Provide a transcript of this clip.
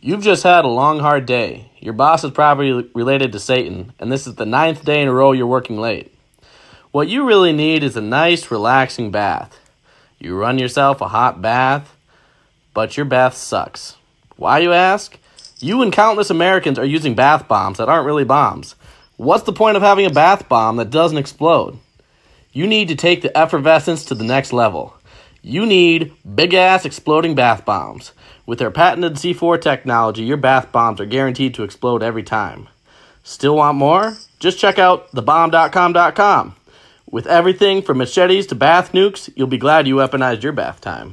You've just had a long, hard day. Your boss is probably related to Satan, and this is the ninth day in a row you're working late. What you really need is a nice, relaxing bath. You run yourself a hot bath, but your bath sucks. Why, you ask? You and countless Americans are using bath bombs that aren't really bombs. What's the point of having a bath bomb that doesn't explode? You need to take the effervescence to the next level. You need big ass exploding bath bombs. With their patented C4 technology, your bath bombs are guaranteed to explode every time. Still want more? Just check out thebomb.com.com. With everything from machetes to bath nukes, you'll be glad you weaponized your bath time.